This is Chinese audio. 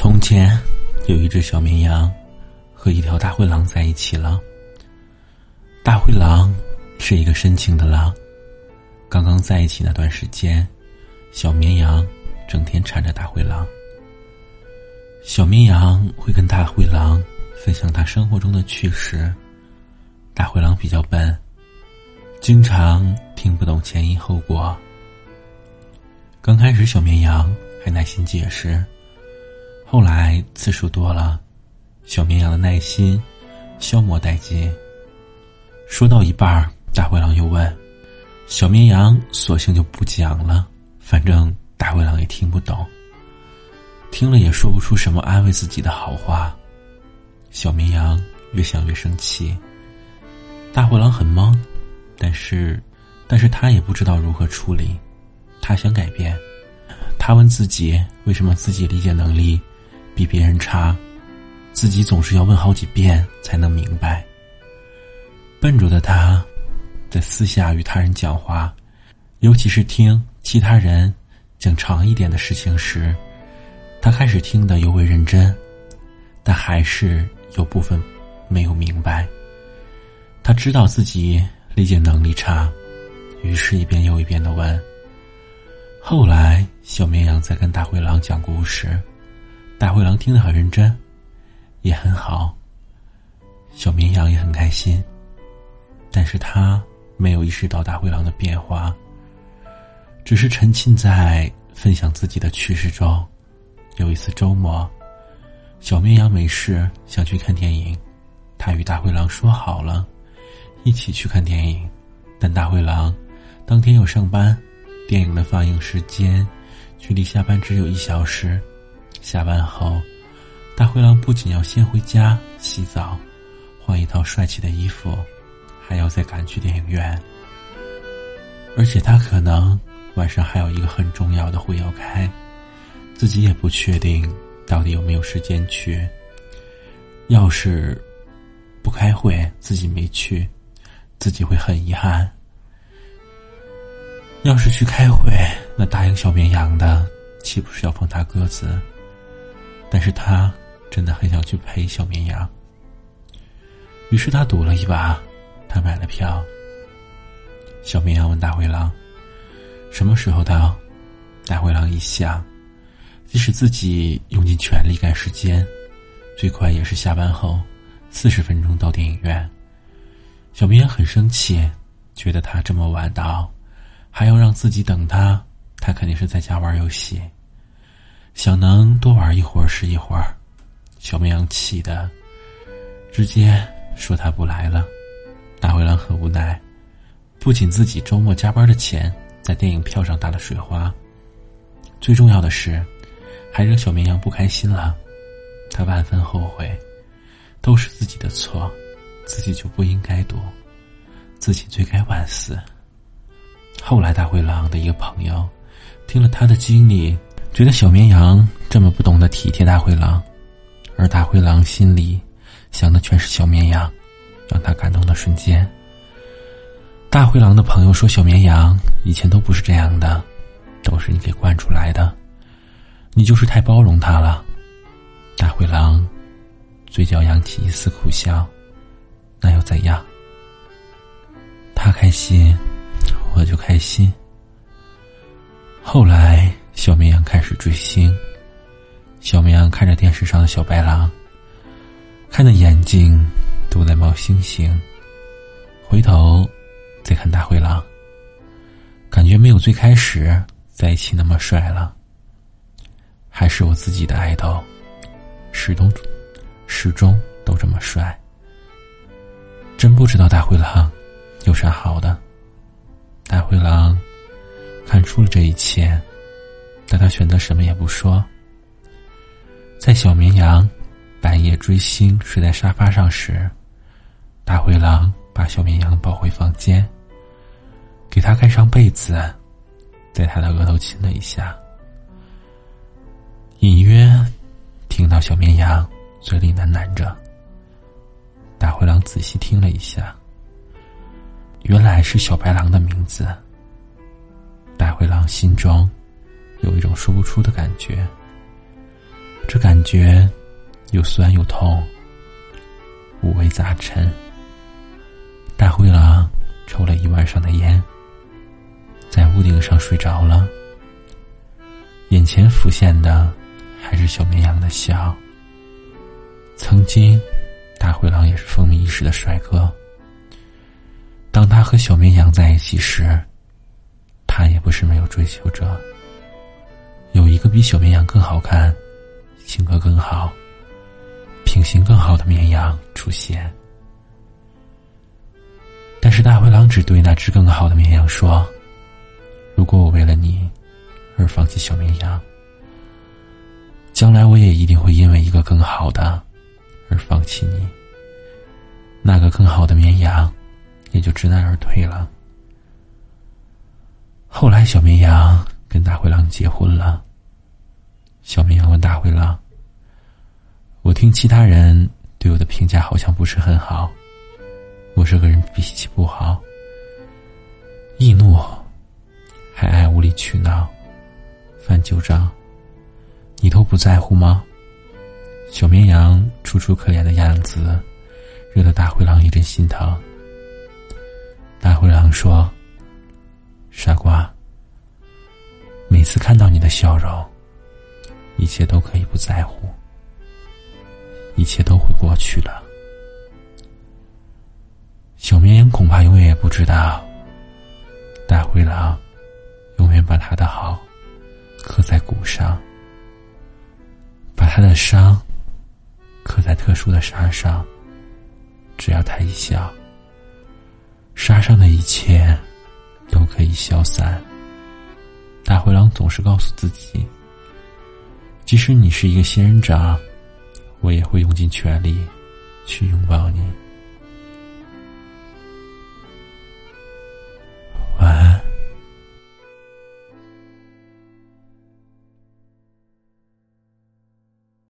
从前，有一只小绵羊和一条大灰狼在一起了。大灰狼是一个深情的狼，刚刚在一起那段时间，小绵羊整天缠着大灰狼。小绵羊会跟大灰狼分享他生活中的趣事。大灰狼比较笨，经常听不懂前因后果。刚开始，小绵羊还耐心解释。后来次数多了，小绵羊的耐心消磨殆尽。说到一半，大灰狼又问：“小绵羊索性就不讲了，反正大灰狼也听不懂，听了也说不出什么安慰自己的好话。”小绵羊越想越生气。大灰狼很懵，但是，但是他也不知道如何处理。他想改变，他问自己：为什么自己理解能力？比别人差，自己总是要问好几遍才能明白。笨拙的他，在私下与他人讲话，尤其是听其他人讲长一点的事情时，他开始听得尤为认真，但还是有部分没有明白。他知道自己理解能力差，于是一遍又一遍的问。后来，小绵羊在跟大灰狼讲故事。大灰狼听得很认真，也很好。小绵羊也很开心，但是他没有意识到大灰狼的变化，只是沉浸在分享自己的趣事中。有一次周末，小绵羊没事想去看电影，他与大灰狼说好了，一起去看电影，但大灰狼当天有上班，电影的放映时间距离下班只有一小时。下班后，大灰狼不仅要先回家洗澡，换一套帅气的衣服，还要再赶去电影院。而且他可能晚上还有一个很重要的会要开，自己也不确定到底有没有时间去。要是不开会，自己没去，自己会很遗憾；要是去开会，那答应小绵羊的，岂不是要放他鸽子？但是他真的很想去陪小绵羊，于是他赌了一把，他买了票。小绵羊问大灰狼：“什么时候到？”大灰狼一想，即使自己用尽全力赶时间，最快也是下班后四十分钟到电影院。小绵羊很生气，觉得他这么晚到，还要让自己等他，他肯定是在家玩游戏。想能多玩一会儿是一会儿，小绵羊气的直接说他不来了。大灰狼很无奈，不仅自己周末加班的钱在电影票上打了水花，最重要的是还惹小绵羊不开心了。他万分后悔，都是自己的错，自己就不应该赌，自己罪该万死。后来，大灰狼的一个朋友听了他的经历。觉得小绵羊这么不懂得体贴大灰狼，而大灰狼心里想的全是小绵羊，让他感动的瞬间。大灰狼的朋友说：“小绵羊以前都不是这样的，都是你给惯出来的，你就是太包容他了。”大灰狼嘴角扬起一丝苦笑：“那又怎样？他开心，我就开心。”后来。小绵羊开始追星，小绵羊看着电视上的小白狼，看的眼睛都在冒星星。回头再看大灰狼，感觉没有最开始在一起那么帅了。还是我自己的爱豆，始终始终都这么帅。真不知道大灰狼有啥好的。大灰狼看出了这一切。但他选择什么也不说。在小绵羊半夜追星睡在沙发上时，大灰狼把小绵羊抱回房间，给他盖上被子，在他的额头亲了一下，隐约听到小绵羊嘴里喃喃着。大灰狼仔细听了一下，原来是小白狼的名字。大灰狼心中。有一种说不出的感觉。这感觉又酸又痛，五味杂陈。大灰狼抽了一晚上的烟，在屋顶上睡着了。眼前浮现的还是小绵羊的笑。曾经，大灰狼也是风靡一时的帅哥。当他和小绵羊在一起时，他也不是没有追求者。比小绵羊更好看。性格更好、品行更好的绵羊出现，但是大灰狼只对那只更好的绵羊说：“如果我为了你而放弃小绵羊，将来我也一定会因为一个更好的而放弃你。那个更好的绵羊也就知难而退了。”后来，小绵羊跟大灰狼结婚了。小绵羊问大灰狼：“我听其他人对我的评价好像不是很好，我这个人脾气不好，易怒，还爱无理取闹，翻旧账，你都不在乎吗？”小绵羊楚楚可怜的样子，惹得大灰狼一阵心疼。大灰狼说：“傻瓜，每次看到你的笑容。”一切都可以不在乎，一切都会过去的。小绵羊恐怕永远也不知道，大灰狼永远把他的好刻在骨上，把他的伤刻在特殊的沙上。只要他一笑，沙上的一切都可以消散。大灰狼总是告诉自己。即使你是一个仙人掌，我也会用尽全力去拥抱你。